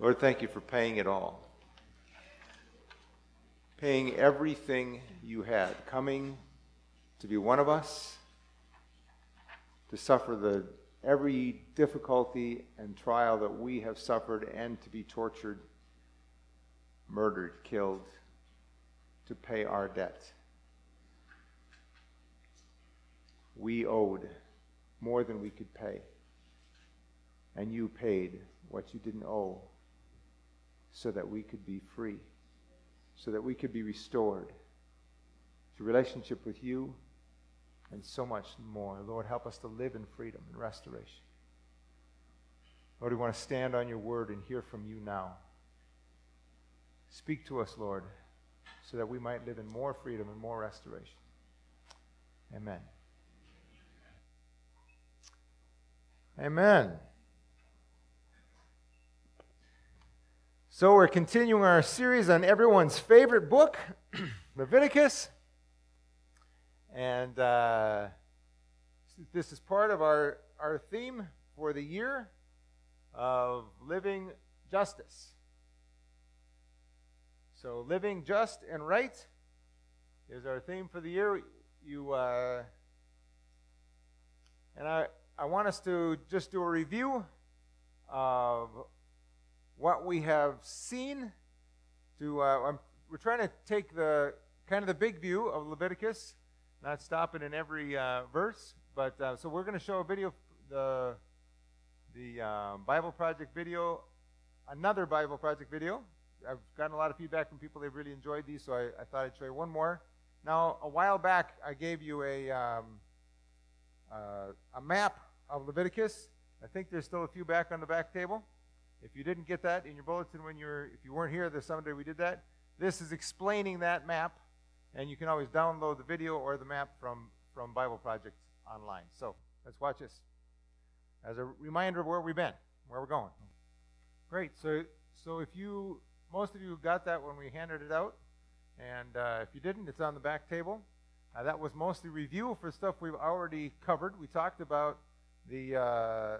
Lord, thank you for paying it all. Paying everything you had, coming to be one of us, to suffer the every difficulty and trial that we have suffered and to be tortured, murdered, killed, to pay our debt. We owed more than we could pay. And you paid what you didn't owe so that we could be free, so that we could be restored to relationship with you and so much more. Lord, help us to live in freedom and restoration. Lord, we want to stand on your word and hear from you now. Speak to us, Lord, so that we might live in more freedom and more restoration. Amen. Amen. So, we're continuing our series on everyone's favorite book, Leviticus. And uh, this is part of our, our theme for the year of living justice. So, living just and right is our theme for the year. You uh, and I, I want us to just do a review of what we have seen. To uh, we're trying to take the kind of the big view of Leviticus, not stopping in every uh, verse. But uh, so we're going to show a video, the the um, Bible Project video, another Bible Project video. I've gotten a lot of feedback from people; they've really enjoyed these, so I, I thought I'd show you one more. Now, a while back, I gave you a um, uh, a map of Leviticus. I think there's still a few back on the back table. If you didn't get that in your bulletin when you were, if you weren't here the Sunday we did that, this is explaining that map, and you can always download the video or the map from from Bible Project online. So let's watch this as a reminder of where we've been, where we're going. Great. So so if you most of you got that when we handed it out, and uh, if you didn't, it's on the back table. Uh, that was mostly review for stuff we've already covered. We talked about the uh,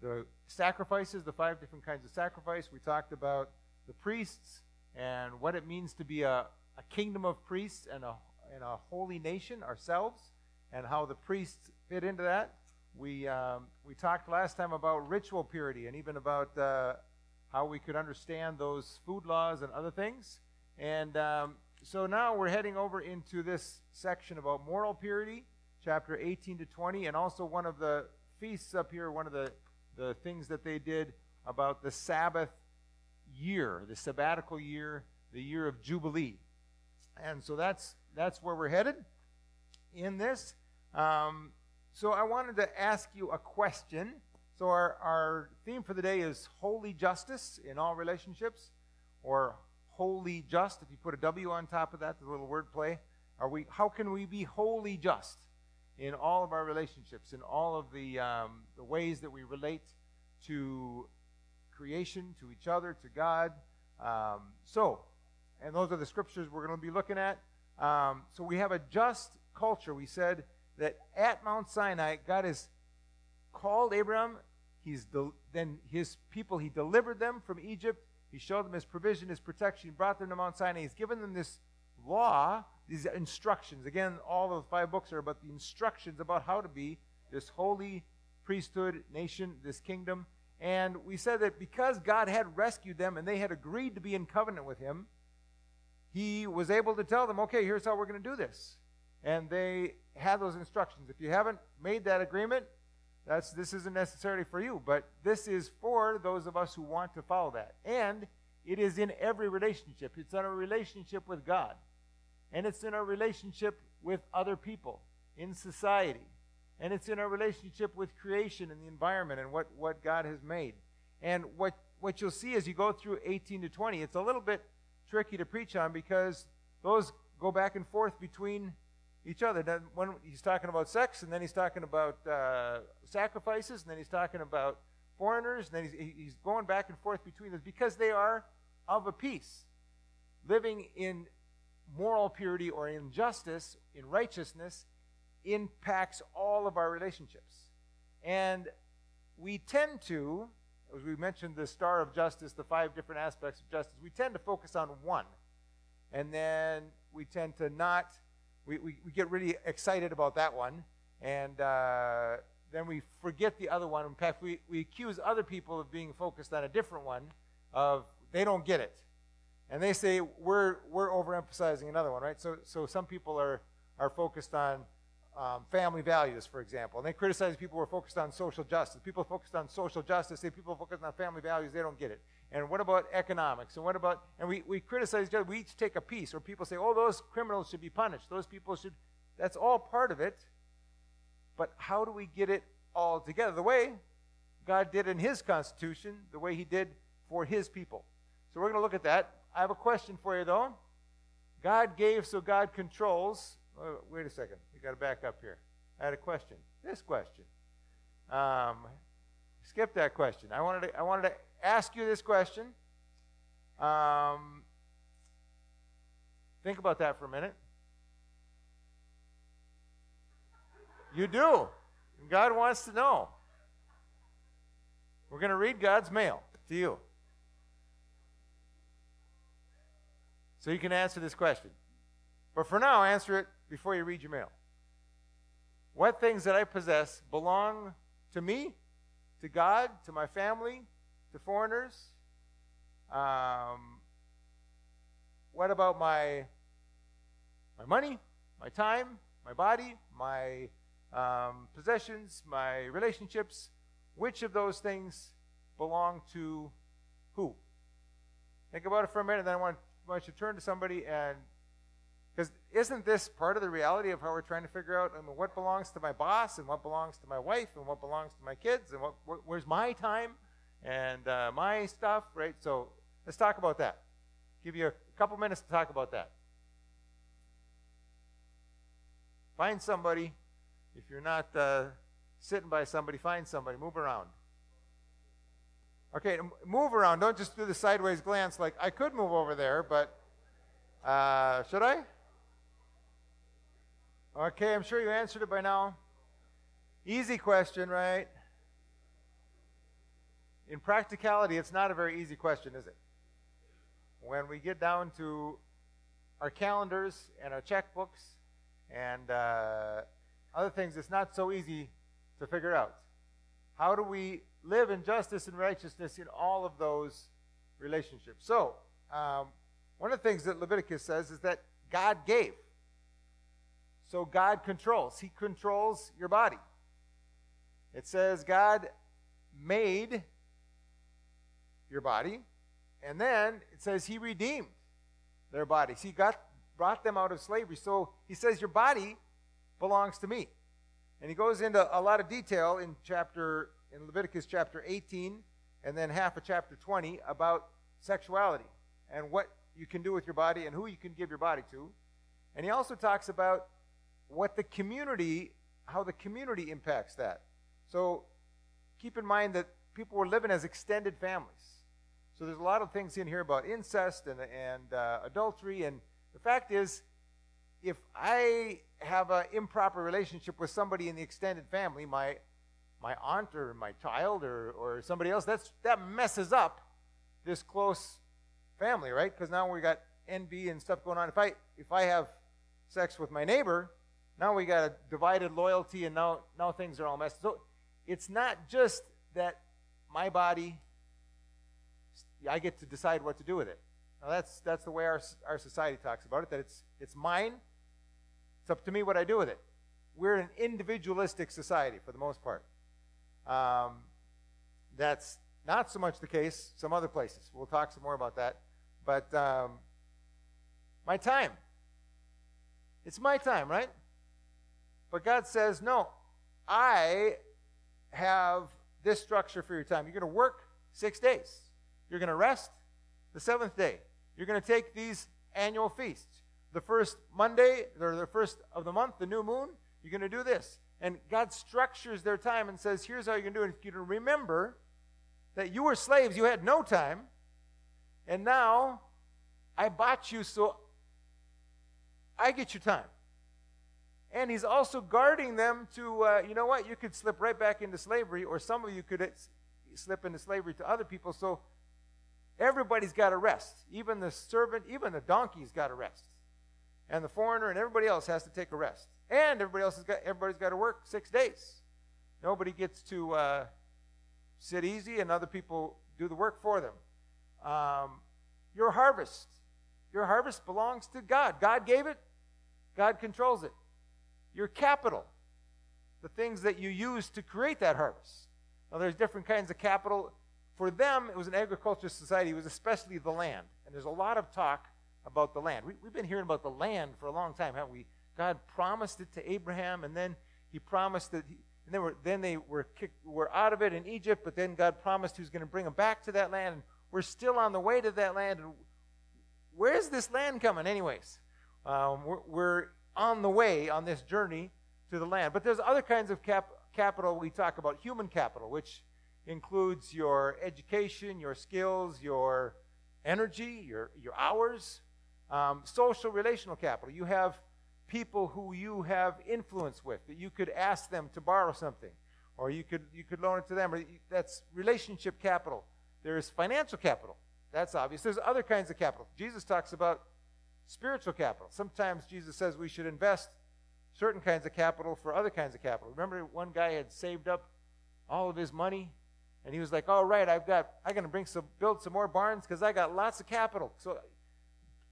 the sacrifices, the five different kinds of sacrifice. We talked about the priests and what it means to be a, a kingdom of priests and a, and a holy nation ourselves, and how the priests fit into that. We, um, we talked last time about ritual purity and even about uh, how we could understand those food laws and other things. And um, so now we're heading over into this section about moral purity, chapter 18 to 20, and also one of the feasts up here, one of the the things that they did about the Sabbath year, the sabbatical year, the year of Jubilee. And so that's, that's where we're headed in this. Um, so I wanted to ask you a question. So our, our theme for the day is holy justice in all relationships, or holy just. If you put a W on top of that, the little word play. Are we? How can we be wholly just? In all of our relationships, in all of the, um, the ways that we relate to creation, to each other, to God. Um, so, and those are the scriptures we're going to be looking at. Um, so we have a just culture. We said that at Mount Sinai, God has called Abraham. He's del- then his people, he delivered them from Egypt. He showed them his provision, his protection. He brought them to Mount Sinai. He's given them this law these instructions. Again, all of the five books are about the instructions about how to be this holy priesthood nation, this kingdom. And we said that because God had rescued them and they had agreed to be in covenant with Him, He was able to tell them, okay, here's how we're going to do this. And they had those instructions. If you haven't made that agreement, that's, this isn't necessarily for you, but this is for those of us who want to follow that. And it is in every relationship. It's in a relationship with God and it's in our relationship with other people in society, and it's in our relationship with creation and the environment and what, what God has made. And what, what you'll see as you go through 18 to 20, it's a little bit tricky to preach on because those go back and forth between each other. When he's talking about sex, and then he's talking about uh, sacrifices, and then he's talking about foreigners, and then he's, he's going back and forth between those because they are of a piece, living in moral purity or injustice, in righteousness, impacts all of our relationships. And we tend to, as we mentioned, the star of justice, the five different aspects of justice, we tend to focus on one. And then we tend to not, we, we, we get really excited about that one. And uh, then we forget the other one. In fact, we, we accuse other people of being focused on a different one, of they don't get it. And they say we're, we're overemphasizing another one, right? So, so some people are, are focused on um, family values, for example. And they criticize people who are focused on social justice. People focused on social justice say people focused on family values, they don't get it. And what about economics? And what about, and we, we criticize each other. We each take a piece. Or people say, oh, those criminals should be punished. Those people should, that's all part of it. But how do we get it all together? The way God did in His Constitution, the way He did for His people. So we're going to look at that. I have a question for you, though. God gave, so God controls. Oh, wait a second. We got to back up here. I had a question. This question. Um, skip that question. I wanted to, I wanted to ask you this question. Um, think about that for a minute. You do. God wants to know. We're going to read God's mail to you. So you can answer this question. But for now, answer it before you read your mail. What things that I possess belong to me, to God, to my family, to foreigners? Um, what about my my money, my time, my body, my um, possessions, my relationships? Which of those things belong to who? Think about it for a minute. Then I want, want you to turn to somebody and because isn't this part of the reality of how we're trying to figure out I mean, what belongs to my boss and what belongs to my wife and what belongs to my kids and what, wh- where's my time and uh, my stuff, right? So let's talk about that. Give you a couple minutes to talk about that. Find somebody. If you're not uh, sitting by somebody, find somebody. Move around. Okay, move around. Don't just do the sideways glance like I could move over there, but uh, should I? Okay, I'm sure you answered it by now. Easy question, right? In practicality, it's not a very easy question, is it? When we get down to our calendars and our checkbooks and uh, other things, it's not so easy to figure out. How do we live in justice and righteousness in all of those relationships? So, um, one of the things that Leviticus says is that God gave. So God controls. He controls your body. It says God made your body, and then it says He redeemed their bodies. He got brought them out of slavery. So He says your body belongs to me. And he goes into a lot of detail in chapter in Leviticus chapter 18 and then half of chapter 20 about sexuality and what you can do with your body and who you can give your body to. And he also talks about what the community, how the community impacts that. So keep in mind that people were living as extended families. So there's a lot of things in here about incest and, and uh, adultery. And the fact is, if I have an improper relationship with somebody in the extended family, my, my aunt or my child or, or somebody else, that's, that messes up this close family, right? Because now we got envy and stuff going on. If I, if I have sex with my neighbor, now we got a divided loyalty, and now, now things are all messed. So it's not just that my body, I get to decide what to do with it. Now that's that's the way our our society talks about it. That it's it's mine. It's up to me what I do with it. We're an individualistic society for the most part. Um, that's not so much the case some other places. We'll talk some more about that. But um, my time. It's my time, right? But God says, no, I have this structure for your time. You're going to work six days. You're going to rest the seventh day. You're going to take these annual feasts. The first Monday, or the first of the month, the new moon, you're going to do this. And God structures their time and says, here's how you can do it. If you can remember that you were slaves, you had no time, and now I bought you so I get your time. And he's also guarding them to, uh, you know what, you could slip right back into slavery, or some of you could slip into slavery to other people. So everybody's got to rest. Even the servant, even the donkey's got to rest. And the foreigner and everybody else has to take a rest. And everybody else has got everybody's got to work six days. Nobody gets to uh, sit easy, and other people do the work for them. Um, your harvest, your harvest belongs to God. God gave it. God controls it. Your capital, the things that you use to create that harvest. Now, there's different kinds of capital. For them, it was an agricultural society. It was especially the land. And there's a lot of talk about the land. We, have been hearing about the land for a long time, haven't we? God promised it to Abraham, and then He promised that, and then, then they were kicked, were out of it in Egypt. But then God promised He was going to bring them back to that land. And we're still on the way to that land. And where's this land coming, anyways? Um, we're, we're, on the way on this journey to the land. But there's other kinds of cap, capital we talk about, human capital, which includes your education, your skills, your energy, your, your hours, um, social relational capital. You have people who you have influence with that you could ask them to borrow something, or you could you could loan it to them. Or that's relationship capital. There's financial capital. That's obvious. There's other kinds of capital. Jesus talks about spiritual capital. Sometimes Jesus says we should invest certain kinds of capital for other kinds of capital. Remember, one guy had saved up all of his money, and he was like, "All right, I've got, I'm going to bring some, build some more barns because I got lots of capital. So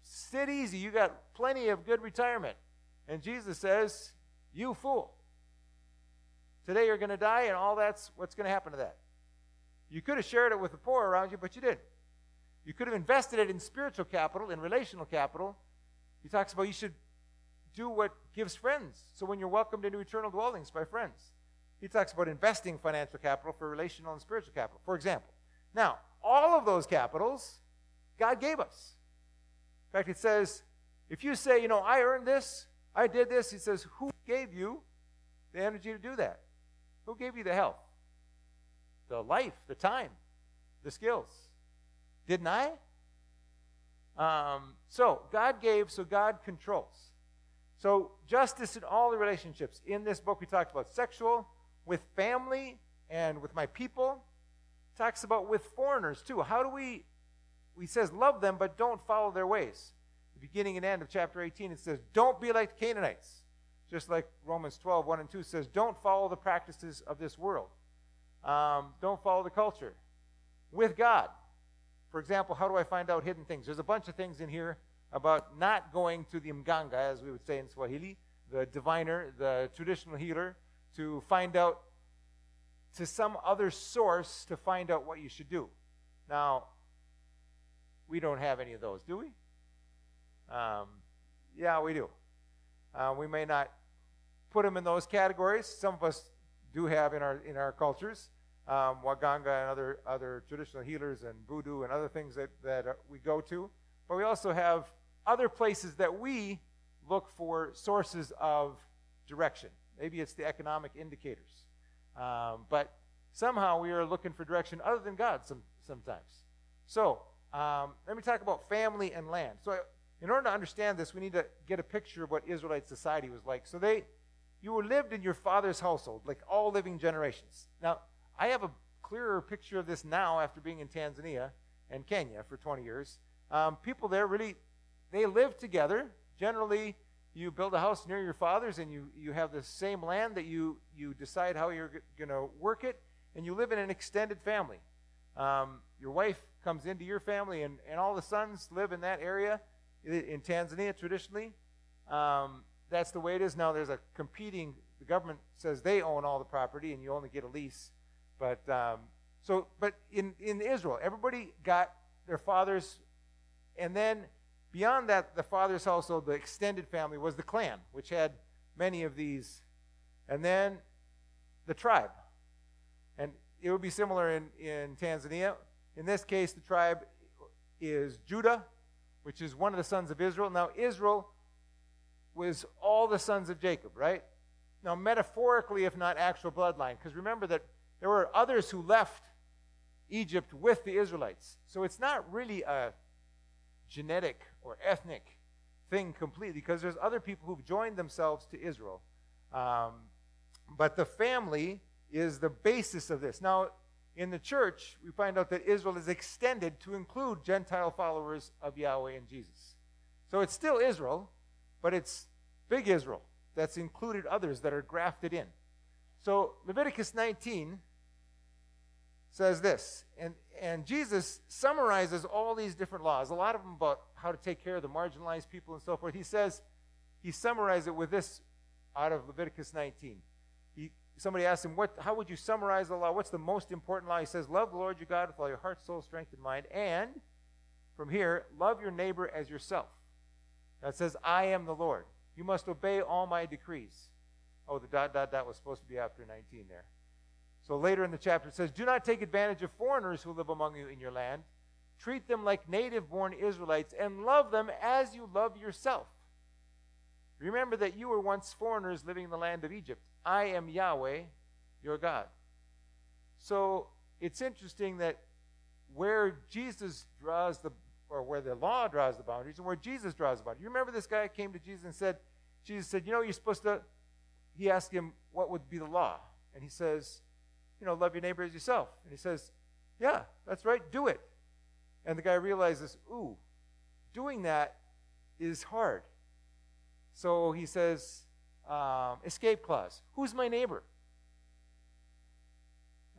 sit easy. You got plenty of good retirement." And Jesus says, "You fool! Today you're going to die, and all that's what's going to happen to that. You could have shared it with the poor around you, but you didn't. You could have invested it in spiritual capital, in relational capital." He talks about you should do what gives friends. So when you're welcomed into eternal dwellings by friends, he talks about investing financial capital for relational and spiritual capital, for example. Now, all of those capitals, God gave us. In fact, it says, if you say, you know, I earned this, I did this, he says, who gave you the energy to do that? Who gave you the health? The life, the time, the skills? Didn't I? Um, so God gave, so God controls. So justice in all the relationships. In this book, we talked about sexual, with family, and with my people. Talks about with foreigners too. How do we? He says love them, but don't follow their ways. The beginning and end of chapter 18, it says, "Don't be like the Canaanites." Just like Romans 12, 1 and 2 says, don't follow the practices of this world. Um, don't follow the culture. With God, for example, how do I find out hidden things? There's a bunch of things in here about not going to the mganga, as we would say in Swahili, the diviner, the traditional healer, to find out to some other source to find out what you should do. Now, we don't have any of those, do we? Um, yeah, we do. Uh, we may not put them in those categories. Some of us do have in our in our cultures um, Waganga and other, other traditional healers and voodoo and other things that, that uh, we go to. But we also have other places that we look for sources of direction. Maybe it's the economic indicators. Um, but somehow we are looking for direction other than God some, sometimes. So um, let me talk about family and land. So in order to understand this, we need to get a picture of what Israelite society was like. So they, you lived in your father's household, like all living generations. Now, I have a clearer picture of this now after being in Tanzania and Kenya for 20 years. Um, people there really, they live together. Generally, you build a house near your father's and you, you have the same land that you, you decide how you're going to work it, and you live in an extended family. Um, your wife comes into your family, and, and all the sons live in that area in Tanzania traditionally. Um, that's the way it is. Now, there's a competing, the government says they own all the property, and you only get a lease. But um, so, but in in Israel, everybody got their fathers, and then beyond that, the father's household, the extended family, was the clan, which had many of these, and then the tribe, and it would be similar in in Tanzania. In this case, the tribe is Judah, which is one of the sons of Israel. Now, Israel was all the sons of Jacob, right? Now, metaphorically, if not actual bloodline, because remember that there were others who left Egypt with the Israelites. So it's not really a genetic or ethnic thing completely because there's other people who've joined themselves to Israel. Um, but the family is the basis of this. Now, in the church, we find out that Israel is extended to include Gentile followers of Yahweh and Jesus. So it's still Israel, but it's big Israel that's included others that are grafted in. So Leviticus 19 says this, and, and Jesus summarizes all these different laws, a lot of them about how to take care of the marginalized people and so forth. He says, he summarizes it with this out of Leviticus 19. Somebody asked him, what, How would you summarize the law? What's the most important law? He says, Love the Lord your God with all your heart, soul, strength, and mind. And from here, love your neighbor as yourself. That says, I am the Lord. You must obey all my decrees. Oh, the dot, dot, dot was supposed to be after 19 there. So later in the chapter, it says, Do not take advantage of foreigners who live among you in your land. Treat them like native born Israelites and love them as you love yourself. Remember that you were once foreigners living in the land of Egypt. I am Yahweh, your God. So it's interesting that where Jesus draws the, or where the law draws the boundaries, and where Jesus draws the boundaries. You remember this guy came to Jesus and said, Jesus said, You know, you're supposed to, he asked him, What would be the law? And he says, You know, love your neighbor as yourself. And he says, Yeah, that's right, do it. And the guy realizes, Ooh, doing that is hard. So he says, um, escape clause. Who's my neighbor?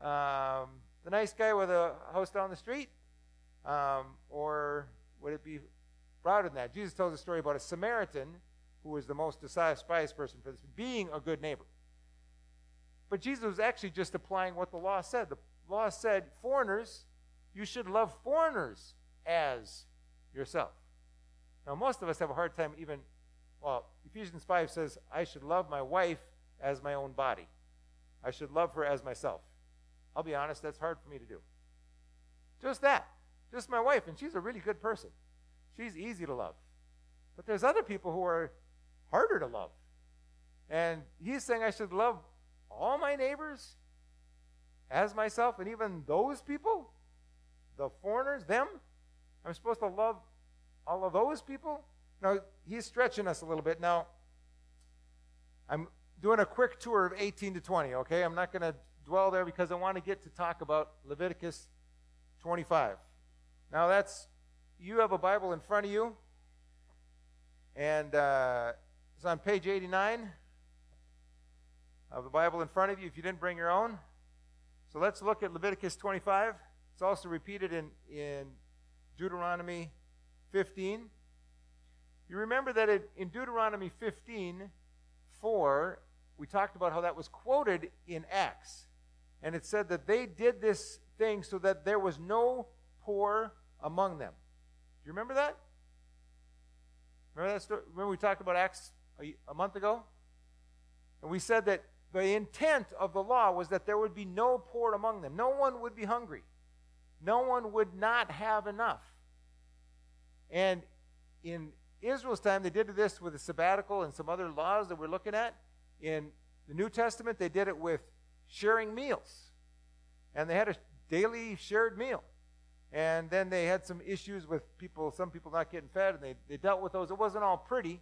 Um, the nice guy with a house down the street? Um, or would it be broader than that? Jesus tells a story about a Samaritan who was the most despised person for this, being a good neighbor. But Jesus was actually just applying what the law said. The law said, foreigners, you should love foreigners as yourself. Now, most of us have a hard time even well, Ephesians 5 says, I should love my wife as my own body. I should love her as myself. I'll be honest, that's hard for me to do. Just that. Just my wife, and she's a really good person. She's easy to love. But there's other people who are harder to love. And he's saying I should love all my neighbors as myself, and even those people, the foreigners, them. I'm supposed to love all of those people now, he's stretching us a little bit. Now, I'm doing a quick tour of 18 to 20, okay? I'm not going to dwell there because I want to get to talk about Leviticus 25. Now, that's, you have a Bible in front of you, and uh, it's on page 89 of the Bible in front of you if you didn't bring your own. So let's look at Leviticus 25. It's also repeated in, in Deuteronomy 15. You remember that in Deuteronomy 15 4, we talked about how that was quoted in Acts. And it said that they did this thing so that there was no poor among them. Do you remember that? Remember that story? Remember we talked about Acts a, a month ago? And we said that the intent of the law was that there would be no poor among them. No one would be hungry. No one would not have enough. And in Israel's time, they did this with a sabbatical and some other laws that we're looking at. In the New Testament, they did it with sharing meals. And they had a daily shared meal. And then they had some issues with people, some people not getting fed, and they, they dealt with those. It wasn't all pretty,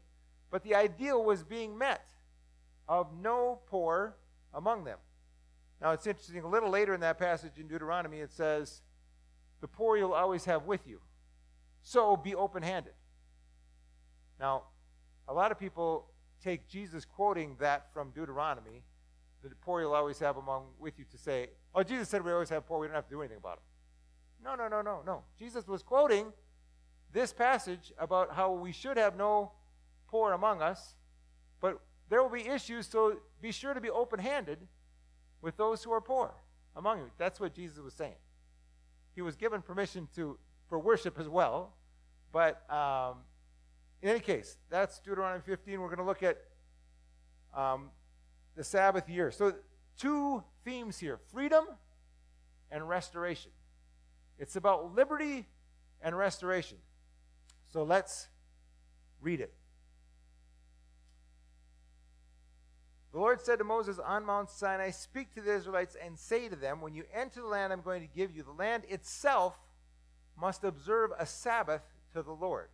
but the ideal was being met of no poor among them. Now, it's interesting, a little later in that passage in Deuteronomy, it says, The poor you'll always have with you. So be open handed. Now, a lot of people take Jesus quoting that from Deuteronomy, the poor you'll always have among with you to say, oh, Jesus said we always have poor, we don't have to do anything about them. No, no, no, no, no. Jesus was quoting this passage about how we should have no poor among us, but there will be issues, so be sure to be open handed with those who are poor among you. That's what Jesus was saying. He was given permission to for worship as well, but um, in any case, that's Deuteronomy 15. We're going to look at um, the Sabbath year. So, two themes here freedom and restoration. It's about liberty and restoration. So, let's read it. The Lord said to Moses on Mount Sinai, Speak to the Israelites and say to them, When you enter the land I'm going to give you, the land itself must observe a Sabbath to the Lord.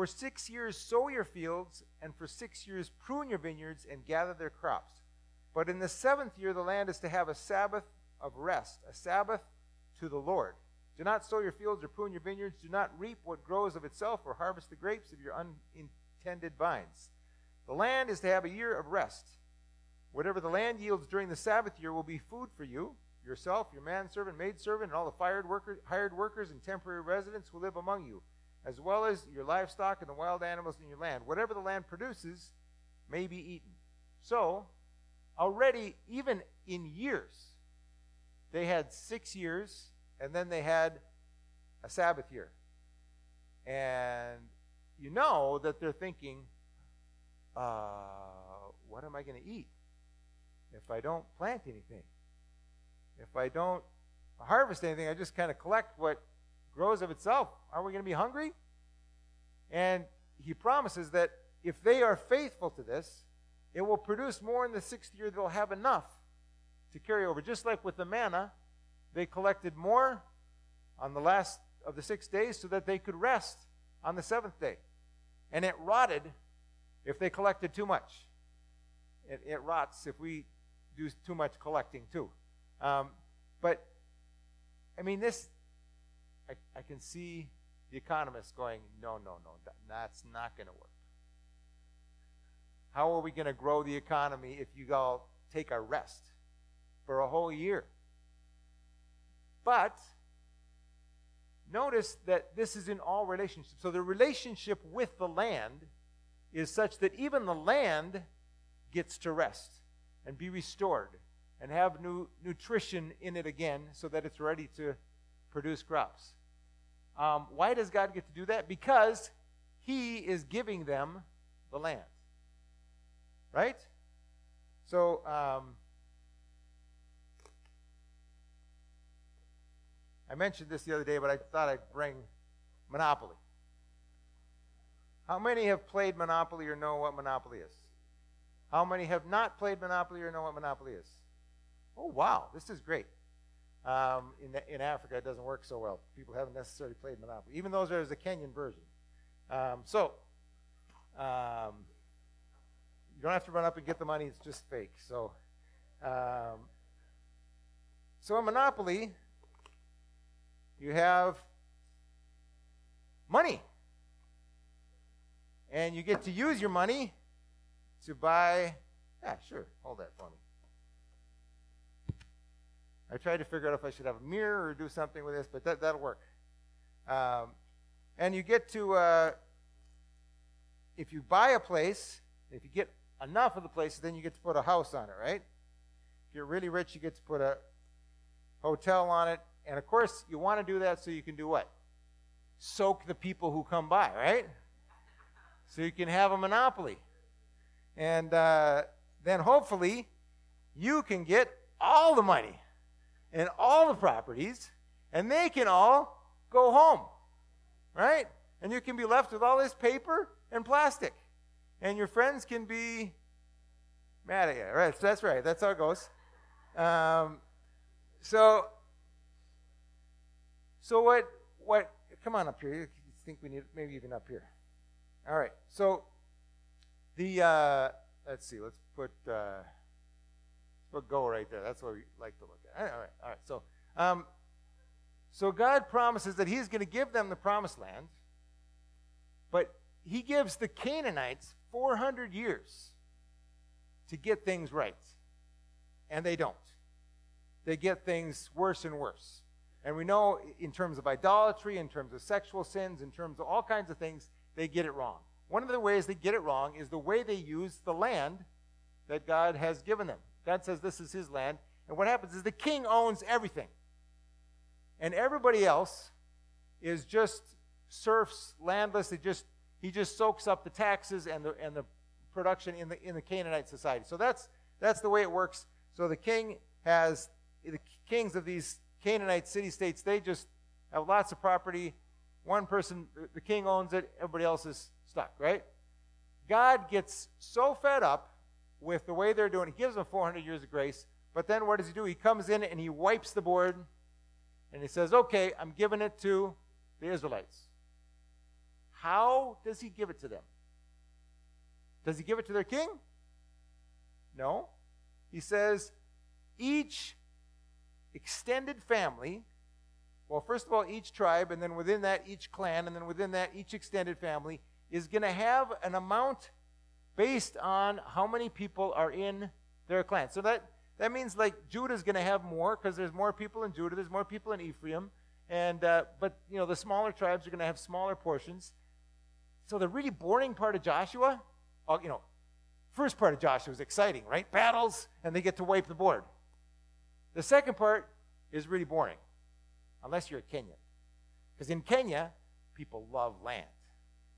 For six years sow your fields, and for six years prune your vineyards and gather their crops. But in the seventh year the land is to have a Sabbath of rest, a Sabbath to the Lord. Do not sow your fields or prune your vineyards. Do not reap what grows of itself or harvest the grapes of your unintended vines. The land is to have a year of rest. Whatever the land yields during the Sabbath year will be food for you, yourself, your manservant, maidservant, and all the hired workers, hired workers and temporary residents who live among you, as well as your livestock and the wild animals in your land. Whatever the land produces may be eaten. So, already, even in years, they had six years, and then they had a Sabbath year. And you know that they're thinking, uh, what am I going to eat if I don't plant anything? If I don't harvest anything, I just kind of collect what grows of itself. Are we going to be hungry? And he promises that if they are faithful to this, it will produce more in the sixth year. They'll have enough to carry over. Just like with the manna, they collected more on the last of the six days so that they could rest on the seventh day. And it rotted if they collected too much. It, it rots if we do too much collecting, too. Um, but, I mean, this, I, I can see the economists going, no, no, no, that, that's not going to work. How are we going to grow the economy if you all take a rest for a whole year? But notice that this is in all relationships. So the relationship with the land is such that even the land gets to rest and be restored and have new nutrition in it again so that it's ready to produce crops. Um, why does God get to do that? Because He is giving them the land. Right? So, um, I mentioned this the other day, but I thought I'd bring Monopoly. How many have played Monopoly or know what Monopoly is? How many have not played Monopoly or know what Monopoly is? Oh, wow, this is great. Um, in, in Africa, it doesn't work so well. People haven't necessarily played Monopoly, even though there's a Kenyan version. Um, so, um, you don't have to run up and get the money, it's just fake. So, um, so in Monopoly, you have money. And you get to use your money to buy. Yeah, sure. Hold that for me. I tried to figure out if I should have a mirror or do something with this, but that, that'll work. Um, and you get to, uh, if you buy a place, if you get enough of the place, then you get to put a house on it, right? If you're really rich, you get to put a hotel on it. And of course, you want to do that so you can do what? Soak the people who come by, right? So you can have a monopoly. And uh, then hopefully, you can get all the money and all the properties, and they can all go home, right? And you can be left with all this paper and plastic. And your friends can be mad at you, right? So that's right. That's how it goes. Um, so, so what? What? Come on up here. You think we need maybe even up here? All right. So, the uh, let's see. Let's put. Uh, but go right there. That's what we like to look at. All right, all right. So, um, so God promises that He's going to give them the promised land, but He gives the Canaanites 400 years to get things right, and they don't. They get things worse and worse. And we know in terms of idolatry, in terms of sexual sins, in terms of all kinds of things, they get it wrong. One of the ways they get it wrong is the way they use the land that God has given them. God says this is his land. And what happens is the king owns everything. And everybody else is just serfs, landless. They just, he just soaks up the taxes and the, and the production in the, in the Canaanite society. So that's, that's the way it works. So the king has, the kings of these Canaanite city states, they just have lots of property. One person, the king owns it, everybody else is stuck, right? God gets so fed up with the way they're doing. He gives them 400 years of grace, but then what does he do? He comes in and he wipes the board and he says, Okay, I'm giving it to the Israelites. How does he give it to them? Does he give it to their king? No. He says, Each extended family, well, first of all, each tribe, and then within that, each clan, and then within that, each extended family is going to have an amount based on how many people are in their clan. So that, that means like Judah is going to have more because there's more people in Judah, there's more people in Ephraim, and uh, but you know the smaller tribes are going to have smaller portions. So the really boring part of Joshua, uh, you know, first part of Joshua is exciting, right? Battles, and they get to wipe the board. The second part is really boring, unless you're a Kenyan. Because in Kenya, people love land,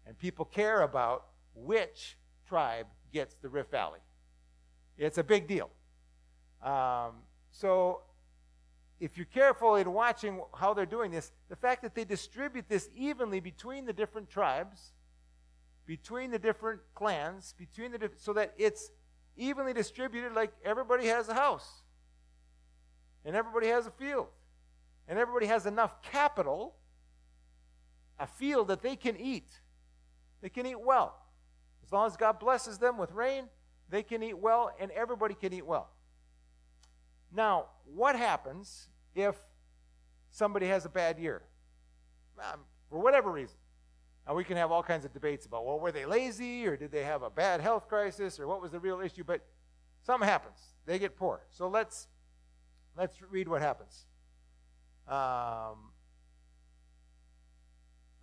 and people care about which tribe gets the Rift Valley. It's a big deal. Um, so, if you're careful in watching how they're doing this, the fact that they distribute this evenly between the different tribes, between the different clans, between the so that it's evenly distributed, like everybody has a house and everybody has a field, and everybody has enough capital, a field that they can eat. They can eat well. As long as God blesses them with rain, they can eat well, and everybody can eat well. Now, what happens if somebody has a bad year? Um, for whatever reason. Now, we can have all kinds of debates about, well, were they lazy, or did they have a bad health crisis, or what was the real issue? But something happens. They get poor. So let's Let's read what happens. Um,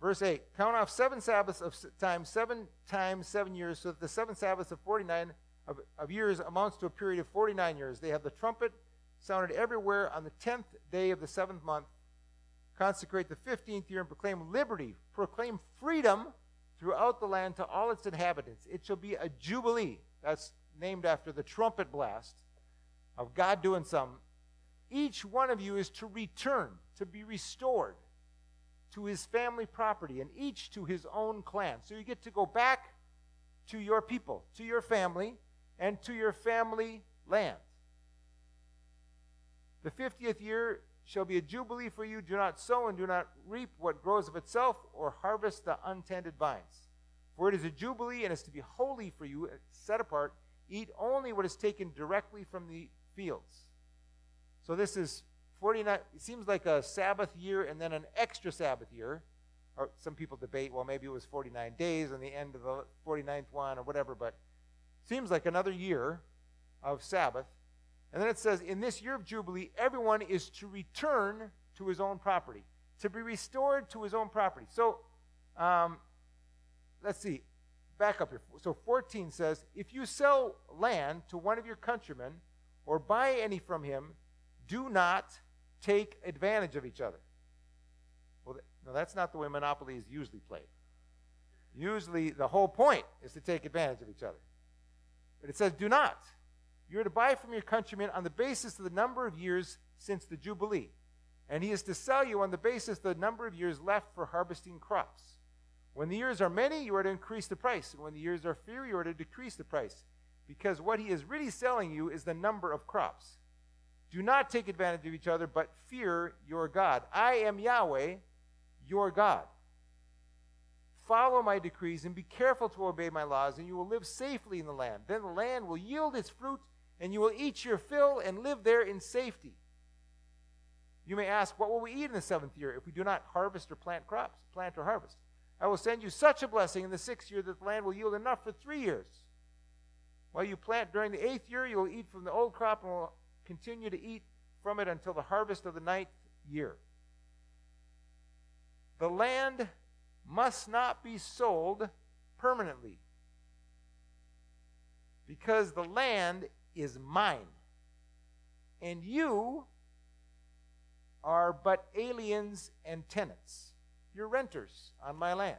verse 8 Count off seven Sabbaths of time, seven times seven years, so that the seven Sabbaths of 49 of, of years amounts to a period of 49 years. They have the trumpet sounded everywhere on the 10th day of the seventh month. Consecrate the 15th year and proclaim liberty, proclaim freedom throughout the land to all its inhabitants. It shall be a jubilee. That's named after the trumpet blast of God doing some each one of you is to return, to be restored to his family property, and each to his own clan. So you get to go back to your people, to your family, and to your family land. The fiftieth year shall be a jubilee for you. Do not sow and do not reap what grows of itself, or harvest the untended vines. For it is a jubilee and is to be holy for you, set apart. Eat only what is taken directly from the fields. So this is 49, it seems like a Sabbath year and then an extra Sabbath year. Or some people debate, well, maybe it was 49 days and the end of the 49th one or whatever, but seems like another year of Sabbath. And then it says, in this year of Jubilee, everyone is to return to his own property, to be restored to his own property. So, um, let's see, back up here. So 14 says, if you sell land to one of your countrymen or buy any from him, do not take advantage of each other. Well, no, that's not the way Monopoly is usually played. Usually, the whole point is to take advantage of each other. But it says, do not. You're to buy from your countryman on the basis of the number of years since the Jubilee. And he is to sell you on the basis of the number of years left for harvesting crops. When the years are many, you are to increase the price. And when the years are few, you are to decrease the price. Because what he is really selling you is the number of crops. Do not take advantage of each other, but fear your God. I am Yahweh, your God. Follow my decrees and be careful to obey my laws, and you will live safely in the land. Then the land will yield its fruit, and you will eat your fill and live there in safety. You may ask, What will we eat in the seventh year if we do not harvest or plant crops, plant or harvest? I will send you such a blessing in the sixth year that the land will yield enough for three years. While you plant during the eighth year, you will eat from the old crop and will continue to eat from it until the harvest of the ninth year. The land must not be sold permanently because the land is mine. And you are but aliens and tenants. You're renters on my land.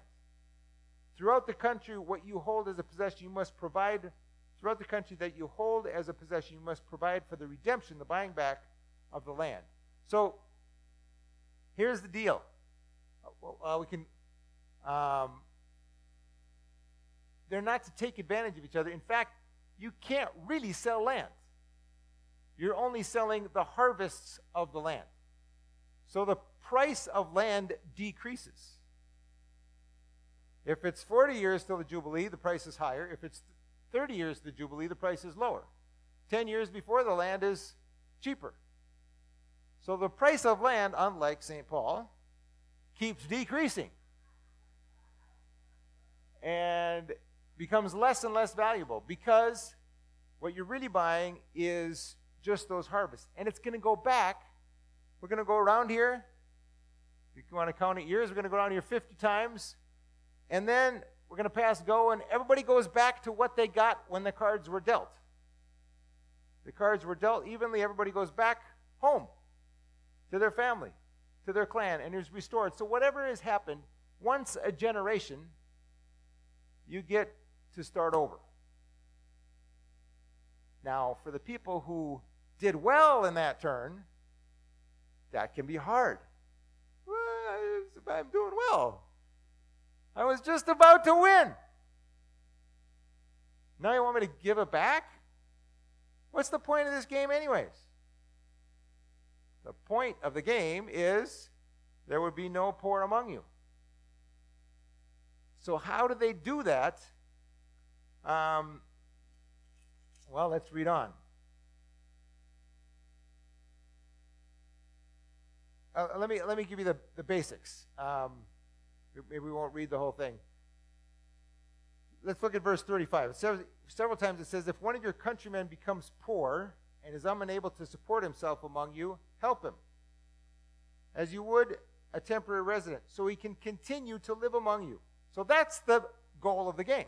Throughout the country, what you hold as a possession, you must provide throughout the country that you hold as a possession, you must provide for the redemption, the buying back of the land. So here's the deal. Uh, we can. Um, they're not to take advantage of each other. In fact, you can't really sell land. You're only selling the harvests of the land. So the price of land decreases. If it's 40 years till the Jubilee, the price is higher. If it's 30 years the Jubilee, the price is lower. 10 years before, the land is cheaper. So the price of land, unlike St. Paul, keeps decreasing and becomes less and less valuable because what you're really buying is just those harvests. And it's going to go back. We're going to go around here. If you want to count it years, we're going to go around here 50 times. And then we're going to pass go, and everybody goes back to what they got when the cards were dealt. The cards were dealt evenly, everybody goes back home to their family, to their clan, and is restored. So, whatever has happened, once a generation, you get to start over. Now, for the people who did well in that turn, that can be hard. Well, I'm doing well. I was just about to win. Now you want me to give it back? What's the point of this game, anyways? The point of the game is there would be no poor among you. So, how do they do that? Um, well, let's read on. Uh, let, me, let me give you the, the basics. Um, Maybe we won't read the whole thing. Let's look at verse 35. Several, several times it says, If one of your countrymen becomes poor and is unable to support himself among you, help him, as you would a temporary resident, so he can continue to live among you. So that's the goal of the game.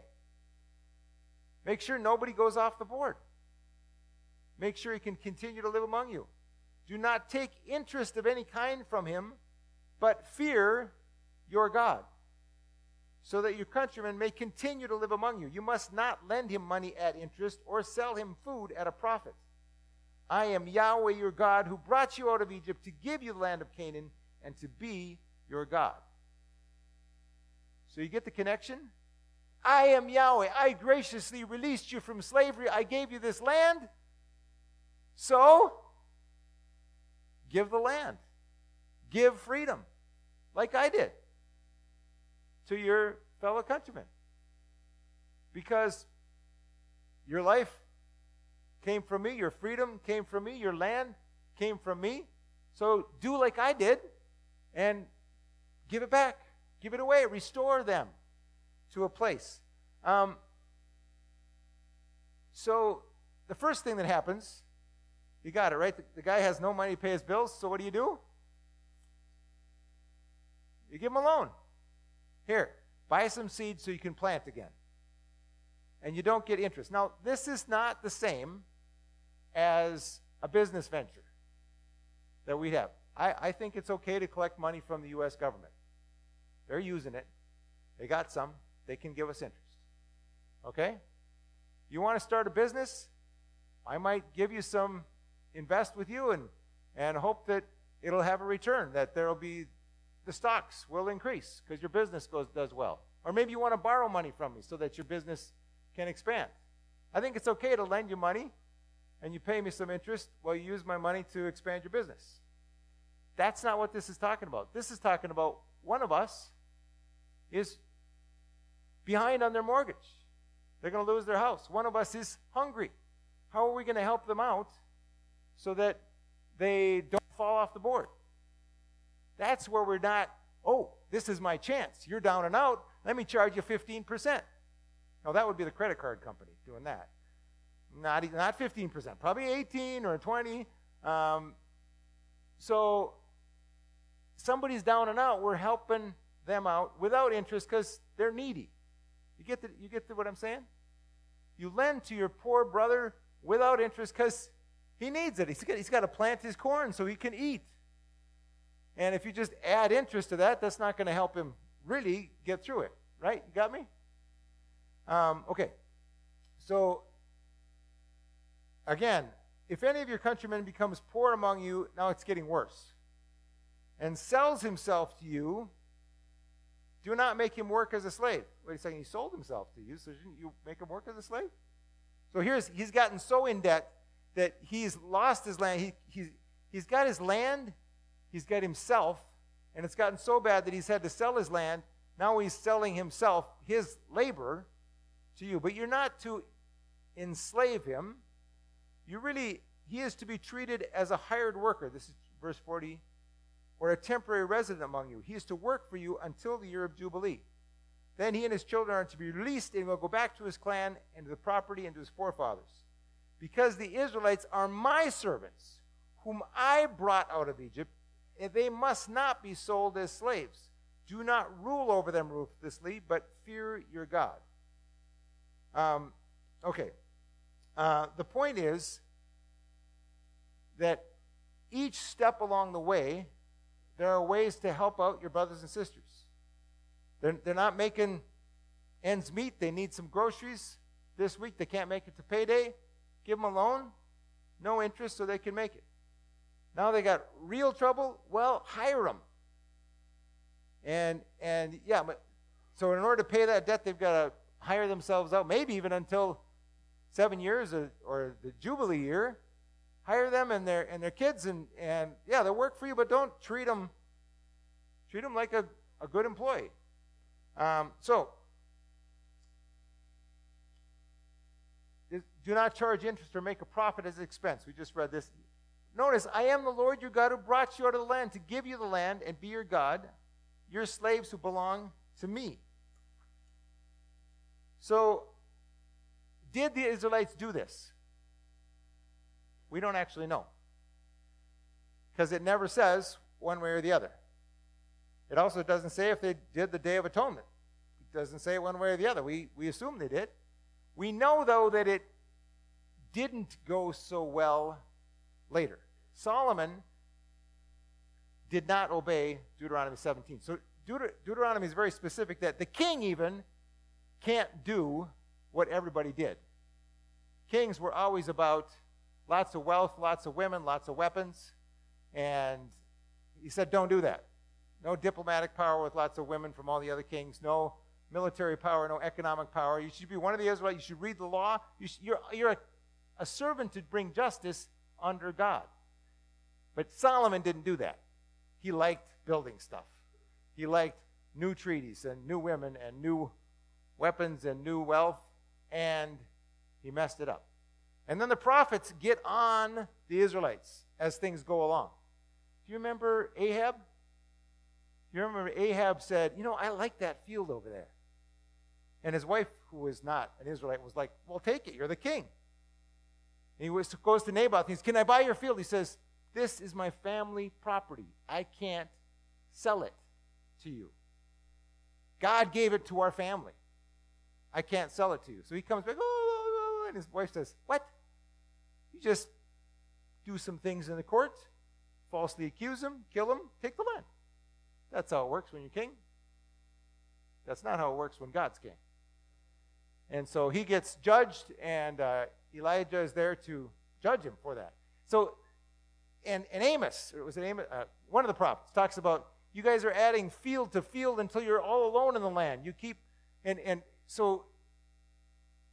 Make sure nobody goes off the board. Make sure he can continue to live among you. Do not take interest of any kind from him, but fear your God, so that your countrymen may continue to live among you. You must not lend him money at interest or sell him food at a profit. I am Yahweh your God who brought you out of Egypt to give you the land of Canaan and to be your God. So you get the connection? I am Yahweh. I graciously released you from slavery. I gave you this land. So, give the land. Give freedom, like I did to your fellow countrymen. Because your life came from me, your freedom came from me, your land came from me. So do like I did and give it back, give it away, restore them to a place. Um, so the first thing that happens, you got it, right? The, the guy has no money to pay his bills, so what do you do? You give him a loan. Here, buy some seeds so you can plant again. And you don't get interest. Now, this is not the same as a business venture that we have. I, I think it's okay to collect money from the U.S. government. They're using it. They got some. They can give us interest. Okay? You want to start a business? I might give you some, invest with you, and, and hope that it'll have a return, that there'll be the stocks will increase because your business goes, does well. Or maybe you want to borrow money from me so that your business can expand. I think it's okay to lend you money and you pay me some interest while you use my money to expand your business. That's not what this is talking about. This is talking about one of us is behind on their mortgage. They're going to lose their house. One of us is hungry. How are we going to help them out so that they don't fall off the board? That's where we're not, oh, this is my chance. You're down and out. Let me charge you 15%. Now, that would be the credit card company doing that. Not, not 15%, probably 18 or 20. Um, so somebody's down and out. We're helping them out without interest because they're needy. You get, the, you get the, what I'm saying? You lend to your poor brother without interest because he needs it. He's got, he's got to plant his corn so he can eat. And if you just add interest to that, that's not going to help him really get through it. Right? You got me? Um, okay. So, again, if any of your countrymen becomes poor among you, now it's getting worse, and sells himself to you, do not make him work as a slave. Wait a second, he sold himself to you, so didn't you make him work as a slave? So here's he's gotten so in debt that he's lost his land. He, he's, he's got his land he's got himself, and it's gotten so bad that he's had to sell his land. Now he's selling himself, his labor, to you. But you're not to enslave him. You really, he is to be treated as a hired worker. This is verse 40, or a temporary resident among you. He is to work for you until the year of Jubilee. Then he and his children are to be released and will go back to his clan and to the property and to his forefathers. Because the Israelites are my servants, whom I brought out of Egypt, they must not be sold as slaves. Do not rule over them ruthlessly, but fear your God. Um, okay. Uh, the point is that each step along the way, there are ways to help out your brothers and sisters. They're, they're not making ends meet. They need some groceries this week. They can't make it to payday. Give them a loan, no interest, so they can make it. Now they got real trouble. Well, hire them. And and yeah, but so in order to pay that debt, they've got to hire themselves out, maybe even until seven years or, or the Jubilee year. Hire them and their and their kids, and and yeah, they'll work for you, but don't treat them treat them like a, a good employee. Um, so do not charge interest or make a profit as expense. We just read this. Notice, I am the Lord your God who brought you out of the land to give you the land and be your God, your slaves who belong to me. So, did the Israelites do this? We don't actually know. Because it never says one way or the other. It also doesn't say if they did the Day of Atonement. It doesn't say one way or the other. We, we assume they did. We know, though, that it didn't go so well later. Solomon did not obey Deuteronomy 17. So Deut- Deuteronomy is very specific that the king even can't do what everybody did. Kings were always about lots of wealth, lots of women, lots of weapons, and he said, don't do that. No diplomatic power with lots of women from all the other kings. No military power, no economic power. You should be one of the Israelites. You should read the law. You you're a, a servant to bring justice under God. But Solomon didn't do that. He liked building stuff. He liked new treaties and new women and new weapons and new wealth, and he messed it up. And then the prophets get on the Israelites as things go along. Do you remember Ahab? You remember Ahab said, You know, I like that field over there. And his wife, who was not an Israelite, was like, Well, take it. You're the king. And he goes to Naboth. He says, Can I buy your field? He says, This is my family property. I can't sell it to you. God gave it to our family. I can't sell it to you. So he comes back, oh, oh, oh, and his wife says, What? You just do some things in the court, falsely accuse him, kill him, take the land. That's how it works when you're king. That's not how it works when God's king. And so he gets judged, and uh, Elijah is there to judge him for that. So, and, and Amos, it was an Amos, uh, one of the prophets, talks about you guys are adding field to field until you're all alone in the land. You keep, and, and so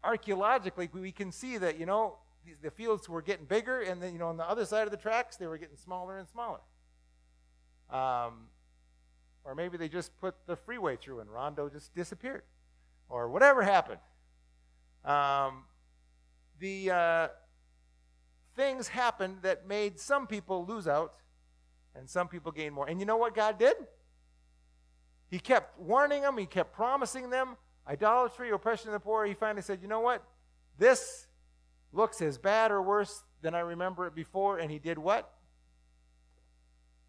archaeologically, we can see that, you know, the fields were getting bigger, and then, you know, on the other side of the tracks, they were getting smaller and smaller. Um, or maybe they just put the freeway through and Rondo just disappeared. Or whatever happened. Um, the uh, things happened that made some people lose out and some people gain more. And you know what God did? He kept warning them, He kept promising them idolatry, oppression of the poor. He finally said, You know what? This looks as bad or worse than I remember it before. And He did what?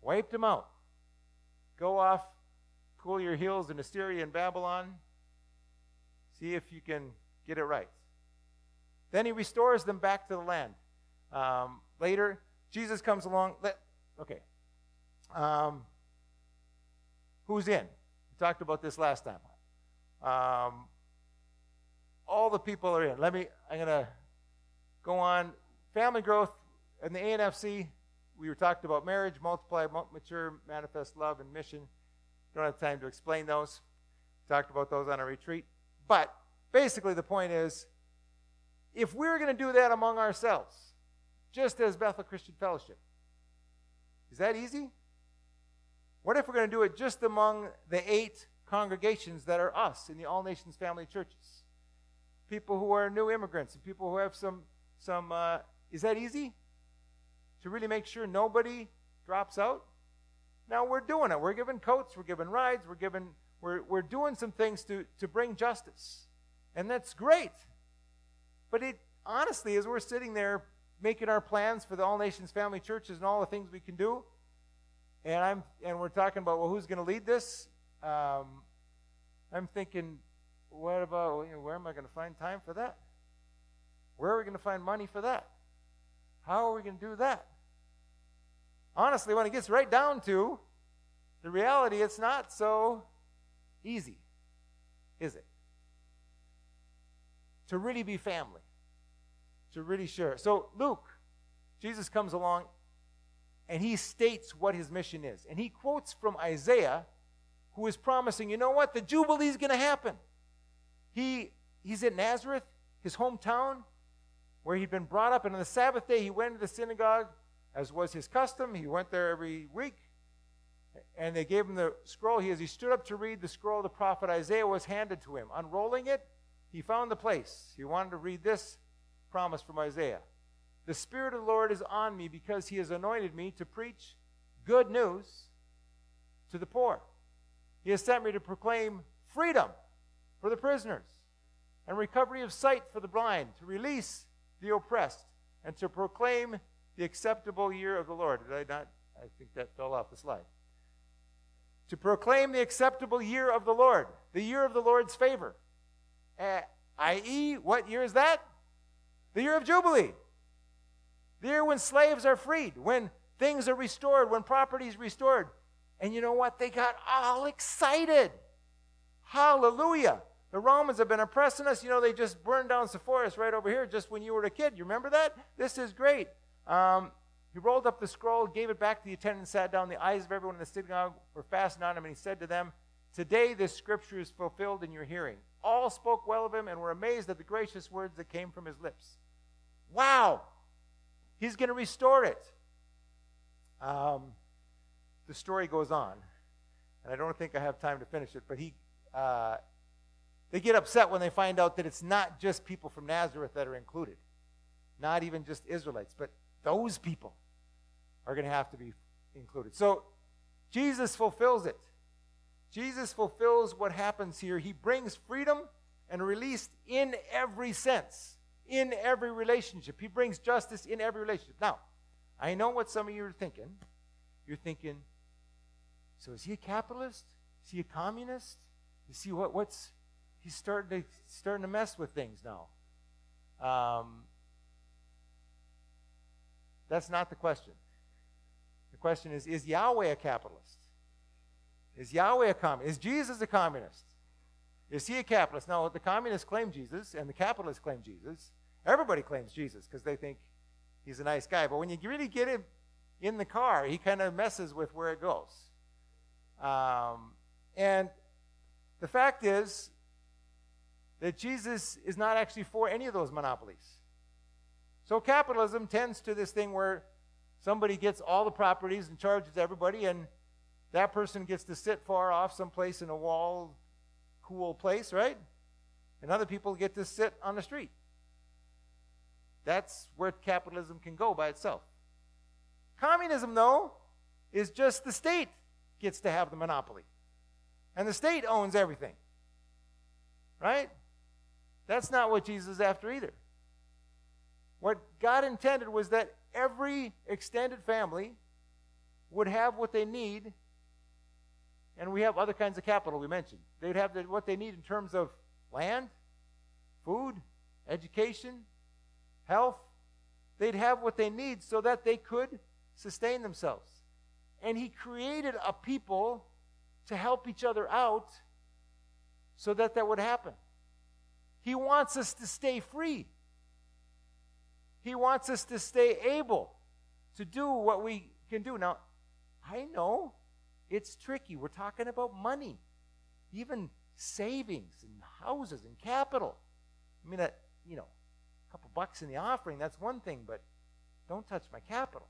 Wiped them out. Go off, cool your heels in Assyria and Babylon. See if you can get it right. Then he restores them back to the land. Um, later, Jesus comes along. Let, okay. Um, who's in? We talked about this last time. Um, all the people are in. Let me, I'm going to go on. Family growth in the ANFC, we were talking about marriage, multiply, mature, manifest love, and mission. Don't have time to explain those. Talked about those on a retreat. But basically, the point is if we're going to do that among ourselves, just as Bethel Christian Fellowship, is that easy? What if we're going to do it just among the eight congregations that are us in the All Nations Family Churches? People who are new immigrants and people who have some, some uh, is that easy? To really make sure nobody drops out. Now we're doing it. We're giving coats, we're giving rides, we're giving we're, we're doing some things to, to bring justice. And that's great. But it honestly, as we're sitting there making our plans for the All Nations Family Churches and all the things we can do, and I'm and we're talking about well, who's going to lead this? Um, I'm thinking, what about you know, where am I going to find time for that? Where are we going to find money for that? How are we going to do that? Honestly, when it gets right down to the reality, it's not so easy, is it? To really be family, to really share. So, Luke, Jesus comes along and he states what his mission is. And he quotes from Isaiah, who is promising, you know what? The Jubilee is going to happen. He, he's at Nazareth, his hometown, where he'd been brought up. And on the Sabbath day, he went to the synagogue, as was his custom. He went there every week. And they gave him the scroll. He, as he stood up to read the scroll, the prophet Isaiah was handed to him. Unrolling it, he found the place. He wanted to read this promise from Isaiah. The Spirit of the Lord is on me because he has anointed me to preach good news to the poor. He has sent me to proclaim freedom for the prisoners and recovery of sight for the blind, to release the oppressed, and to proclaim the acceptable year of the Lord. Did I not? I think that fell off the slide. To proclaim the acceptable year of the Lord, the year of the Lord's favor. Uh, i.e., what year is that? The year of Jubilee. The year when slaves are freed, when things are restored, when property is restored. And you know what? They got all excited. Hallelujah. The Romans have been oppressing us. You know, they just burned down Sepphoris right over here just when you were a kid. You remember that? This is great. Um, he rolled up the scroll, gave it back to the attendant, sat down. The eyes of everyone in the synagogue were fastened on him, and he said to them, Today this scripture is fulfilled in your hearing. All spoke well of him and were amazed at the gracious words that came from his lips. Wow! He's going to restore it. Um, the story goes on, and I don't think I have time to finish it, but he, uh, they get upset when they find out that it's not just people from Nazareth that are included, not even just Israelites, but those people are going to have to be included. So Jesus fulfills it. Jesus fulfills what happens here. He brings freedom and release in every sense in every relationship. He brings justice in every relationship. Now, I know what some of you are thinking. You're thinking, so is he a capitalist? Is he a communist? You see what what's he's starting to starting to mess with things now. Um, that's not the question. The question is, is Yahweh a capitalist? Is Yahweh a communist? Is Jesus a communist? Is he a capitalist? No, the communists claim Jesus and the capitalists claim Jesus. Everybody claims Jesus because they think he's a nice guy. But when you really get him in the car, he kind of messes with where it goes. Um, and the fact is that Jesus is not actually for any of those monopolies. So capitalism tends to this thing where somebody gets all the properties and charges everybody, and that person gets to sit far off someplace in a wall, cool place, right? And other people get to sit on the street. That's where capitalism can go by itself. Communism, though, is just the state gets to have the monopoly. And the state owns everything. Right? That's not what Jesus is after either. What God intended was that every extended family would have what they need, and we have other kinds of capital we mentioned. They'd have the, what they need in terms of land, food, education, health. They'd have what they need so that they could sustain themselves. And He created a people to help each other out so that that would happen. He wants us to stay free. He wants us to stay able to do what we can do. Now, I know it's tricky. We're talking about money, even savings and houses and capital. I mean, that, you know, a couple bucks in the offering, that's one thing, but don't touch my capital.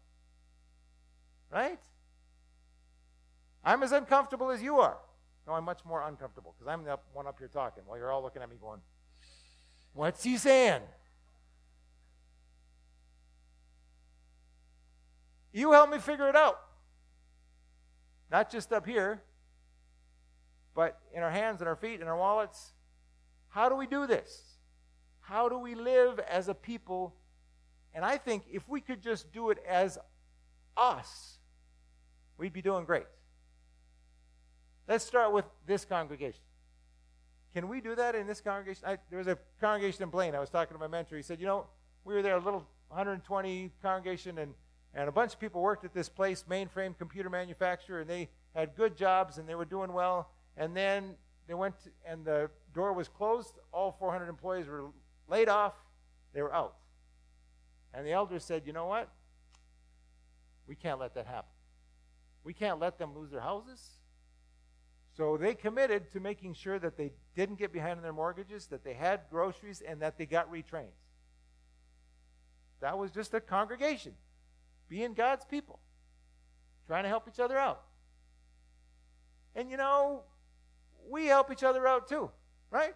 Right? I'm as uncomfortable as you are. No, I'm much more uncomfortable because I'm the one up here talking while you're all looking at me going, What's he saying? You help me figure it out. Not just up here, but in our hands and our feet and our wallets. How do we do this? How do we live as a people? And I think if we could just do it as us, we'd be doing great. Let's start with this congregation. Can we do that in this congregation? I, there was a congregation in Blaine. I was talking to my mentor. He said, You know, we were there, a little 120 congregation, and, and a bunch of people worked at this place, mainframe computer manufacturer, and they had good jobs and they were doing well. And then they went, to, and the door was closed. All 400 employees were laid off. They were out. And the elders said, You know what? We can't let that happen. We can't let them lose their houses. So they committed to making sure that they didn't get behind on their mortgages, that they had groceries, and that they got retrained. That was just a congregation, being God's people, trying to help each other out. And you know, we help each other out too, right?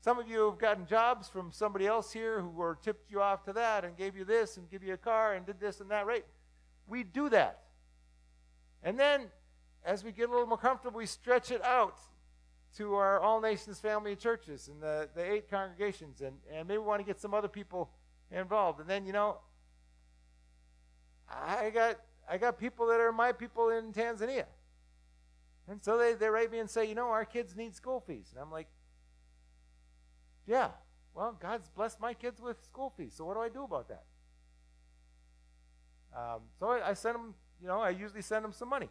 Some of you have gotten jobs from somebody else here who were tipped you off to that and gave you this and give you a car and did this and that, right? We do that. And then as we get a little more comfortable, we stretch it out to our All Nations family of churches and the, the eight congregations, and, and maybe we want to get some other people involved. And then, you know, I got I got people that are my people in Tanzania. And so they, they write me and say, you know, our kids need school fees. And I'm like, yeah, well, God's blessed my kids with school fees. So what do I do about that? Um, so I, I send them, you know, I usually send them some money.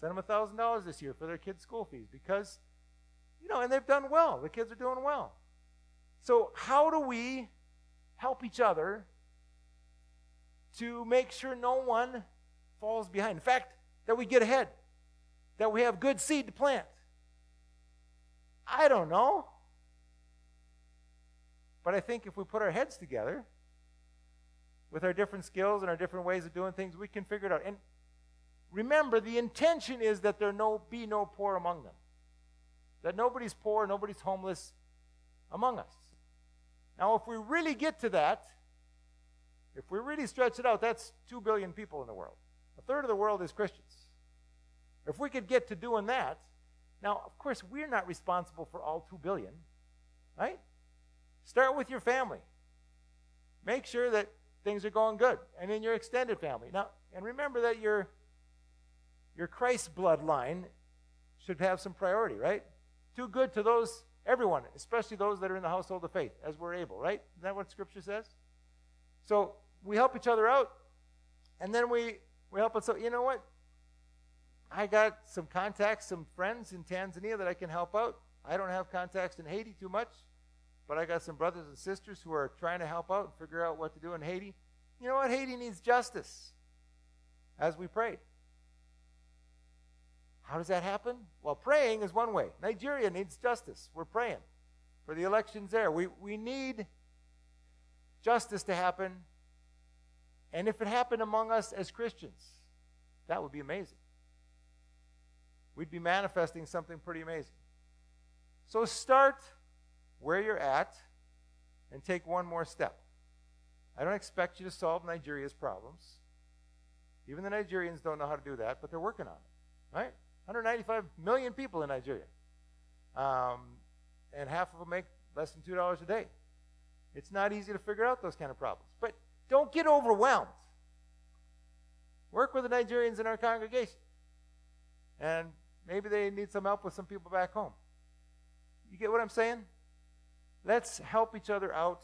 Send them $1,000 this year for their kids' school fees because, you know, and they've done well. The kids are doing well. So, how do we help each other to make sure no one falls behind? In fact, that we get ahead, that we have good seed to plant. I don't know. But I think if we put our heads together with our different skills and our different ways of doing things, we can figure it out. And remember, the intention is that there no, be no poor among them. That nobody's poor, nobody's homeless among us. Now, if we really get to that, if we really stretch it out, that's 2 billion people in the world. A third of the world is Christians. If we could get to doing that, now, of course, we're not responsible for all 2 billion, right? Start with your family. Make sure that things are going good. And in your extended family. Now, and remember that your your Christ bloodline should have some priority, right? Do good to those, everyone, especially those that are in the household of faith, as we're able, right? Isn't that what Scripture says? So we help each other out, and then we, we help us. You know what? I got some contacts, some friends in Tanzania that I can help out. I don't have contacts in Haiti too much, but I got some brothers and sisters who are trying to help out and figure out what to do in Haiti. You know what? Haiti needs justice, as we prayed. How does that happen? Well, praying is one way. Nigeria needs justice. We're praying for the elections there. We, we need justice to happen. And if it happened among us as Christians, that would be amazing. We'd be manifesting something pretty amazing. So start where you're at and take one more step. I don't expect you to solve Nigeria's problems. Even the Nigerians don't know how to do that, but they're working on it, right? 195 million people in Nigeria. Um, and half of them make less than $2 a day. It's not easy to figure out those kind of problems. But don't get overwhelmed. Work with the Nigerians in our congregation. And maybe they need some help with some people back home. You get what I'm saying? Let's help each other out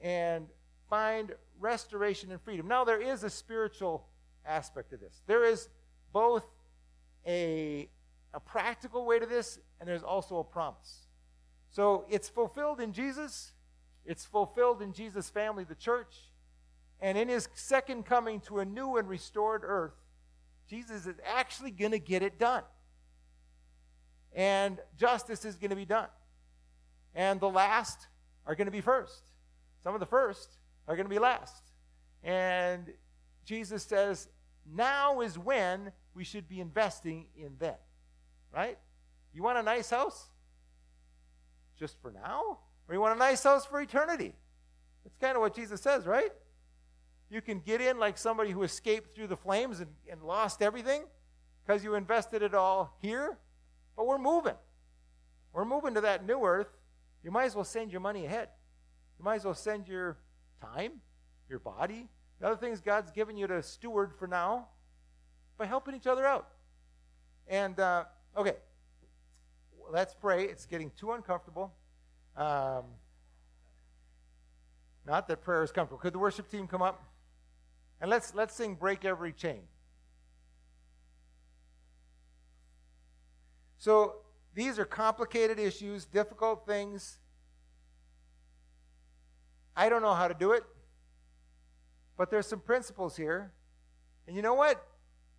and find restoration and freedom. Now, there is a spiritual aspect to this. There is both a, a practical way to this, and there's also a promise. So it's fulfilled in Jesus, it's fulfilled in Jesus' family, the church, and in his second coming to a new and restored earth, Jesus is actually going to get it done. And justice is going to be done. And the last are going to be first. Some of the first are going to be last. And Jesus says, now is when we should be investing in them. Right? You want a nice house? Just for now? Or you want a nice house for eternity? That's kind of what Jesus says, right? You can get in like somebody who escaped through the flames and, and lost everything, because you invested it all here, but we're moving. We're moving to that new earth. You might as well send your money ahead. You might as well send your time, your body, the other things God's given you to steward for now by helping each other out. And, uh, okay, let's pray. It's getting too uncomfortable. Um, not that prayer is comfortable. Could the worship team come up? And let's, let's sing Break Every Chain. So these are complicated issues, difficult things. I don't know how to do it, but there's some principles here. And you know what?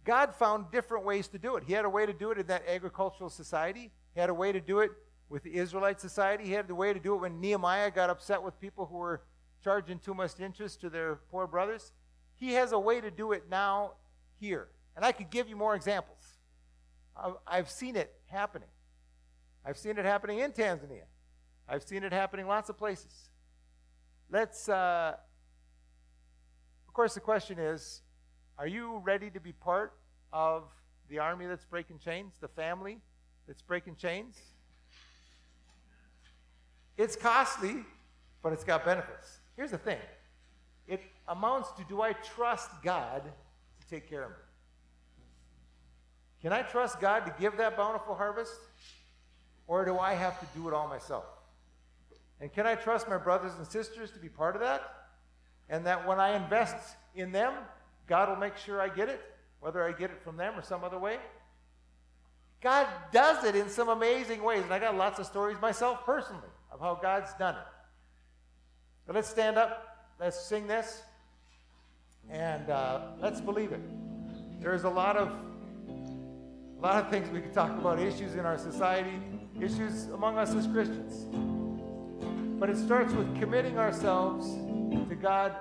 God found different ways to do it. He had a way to do it in that agricultural society. He had a way to do it with the Israelite society. He had a way to do it when Nehemiah got upset with people who were charging too much interest to their poor brothers. He has a way to do it now here. And I could give you more examples. I've seen it happening. I've seen it happening in Tanzania. I've seen it happening lots of places. Let's, uh, of course, the question is are you ready to be part of the army that's breaking chains, the family that's breaking chains? It's costly, but it's got benefits. Here's the thing amounts to do I trust God to take care of me? Can I trust God to give that bountiful harvest? Or do I have to do it all myself? And can I trust my brothers and sisters to be part of that? And that when I invest in them, God will make sure I get it, whether I get it from them or some other way? God does it in some amazing ways. And I got lots of stories myself personally of how God's done it. But let's stand up, let's sing this, and uh, let's believe it. There's a lot of a lot of things we could talk about, issues in our society, issues among us as Christians. But it starts with committing ourselves to God,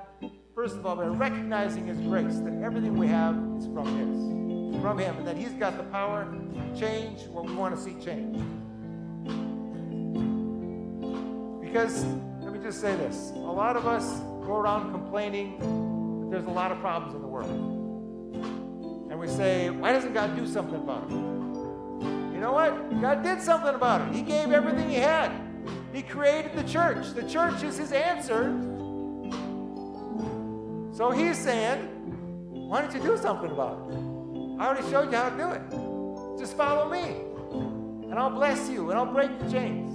first of all, by recognizing His grace, that everything we have is from His, from Him, and that He's got the power to change what we want to see change. Because, let me just say this a lot of us go around complaining there's a lot of problems in the world and we say, why doesn't God do something about it? You know what? God did something about it. He gave everything He had. He created the church. The church is His answer. So He's saying, why don't you do something about it? I already showed you how to do it. Just follow me, and I'll bless you, and I'll break the chains.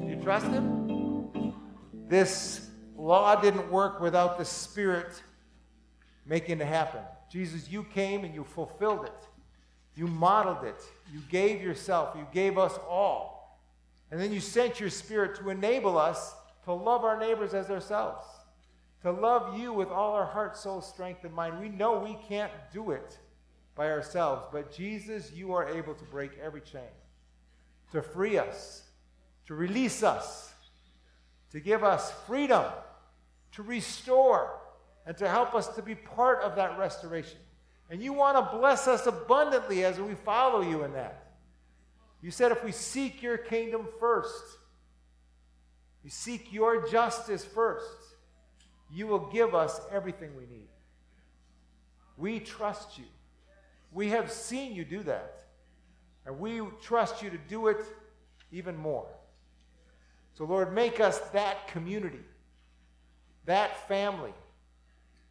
Do you trust Him? This law didn't work without the Spirit making it happen. Jesus, you came and you fulfilled it. You modeled it. You gave yourself. You gave us all. And then you sent your spirit to enable us to love our neighbors as ourselves, to love you with all our heart, soul, strength, and mind. We know we can't do it by ourselves, but Jesus, you are able to break every chain, to free us, to release us, to give us freedom, to restore and to help us to be part of that restoration. And you want to bless us abundantly as we follow you in that. You said if we seek your kingdom first, we seek your justice first, you will give us everything we need. We trust you. We have seen you do that. And we trust you to do it even more. So, Lord, make us that community, that family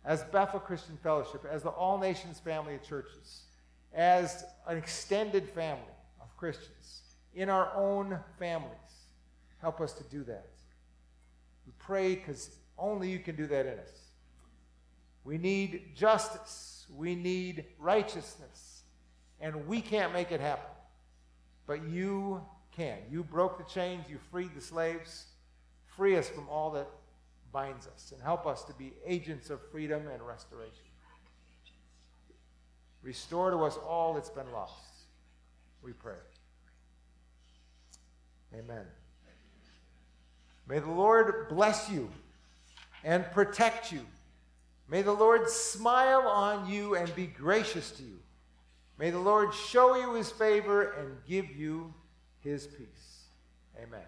as Bethel Christian Fellowship, as the All Nations family of churches, as an extended family of Christians, in our own families. Help us to do that. We pray because only you can do that in us. We need justice, we need righteousness, and we can't make it happen. But you can. You broke the chains, you freed the slaves. Free us from all that binds us and help us to be agents of freedom and restoration. Restore to us all that's been lost. We pray. Amen. May the Lord bless you and protect you. May the Lord smile on you and be gracious to you. May the Lord show you his favor and give you his peace. Amen.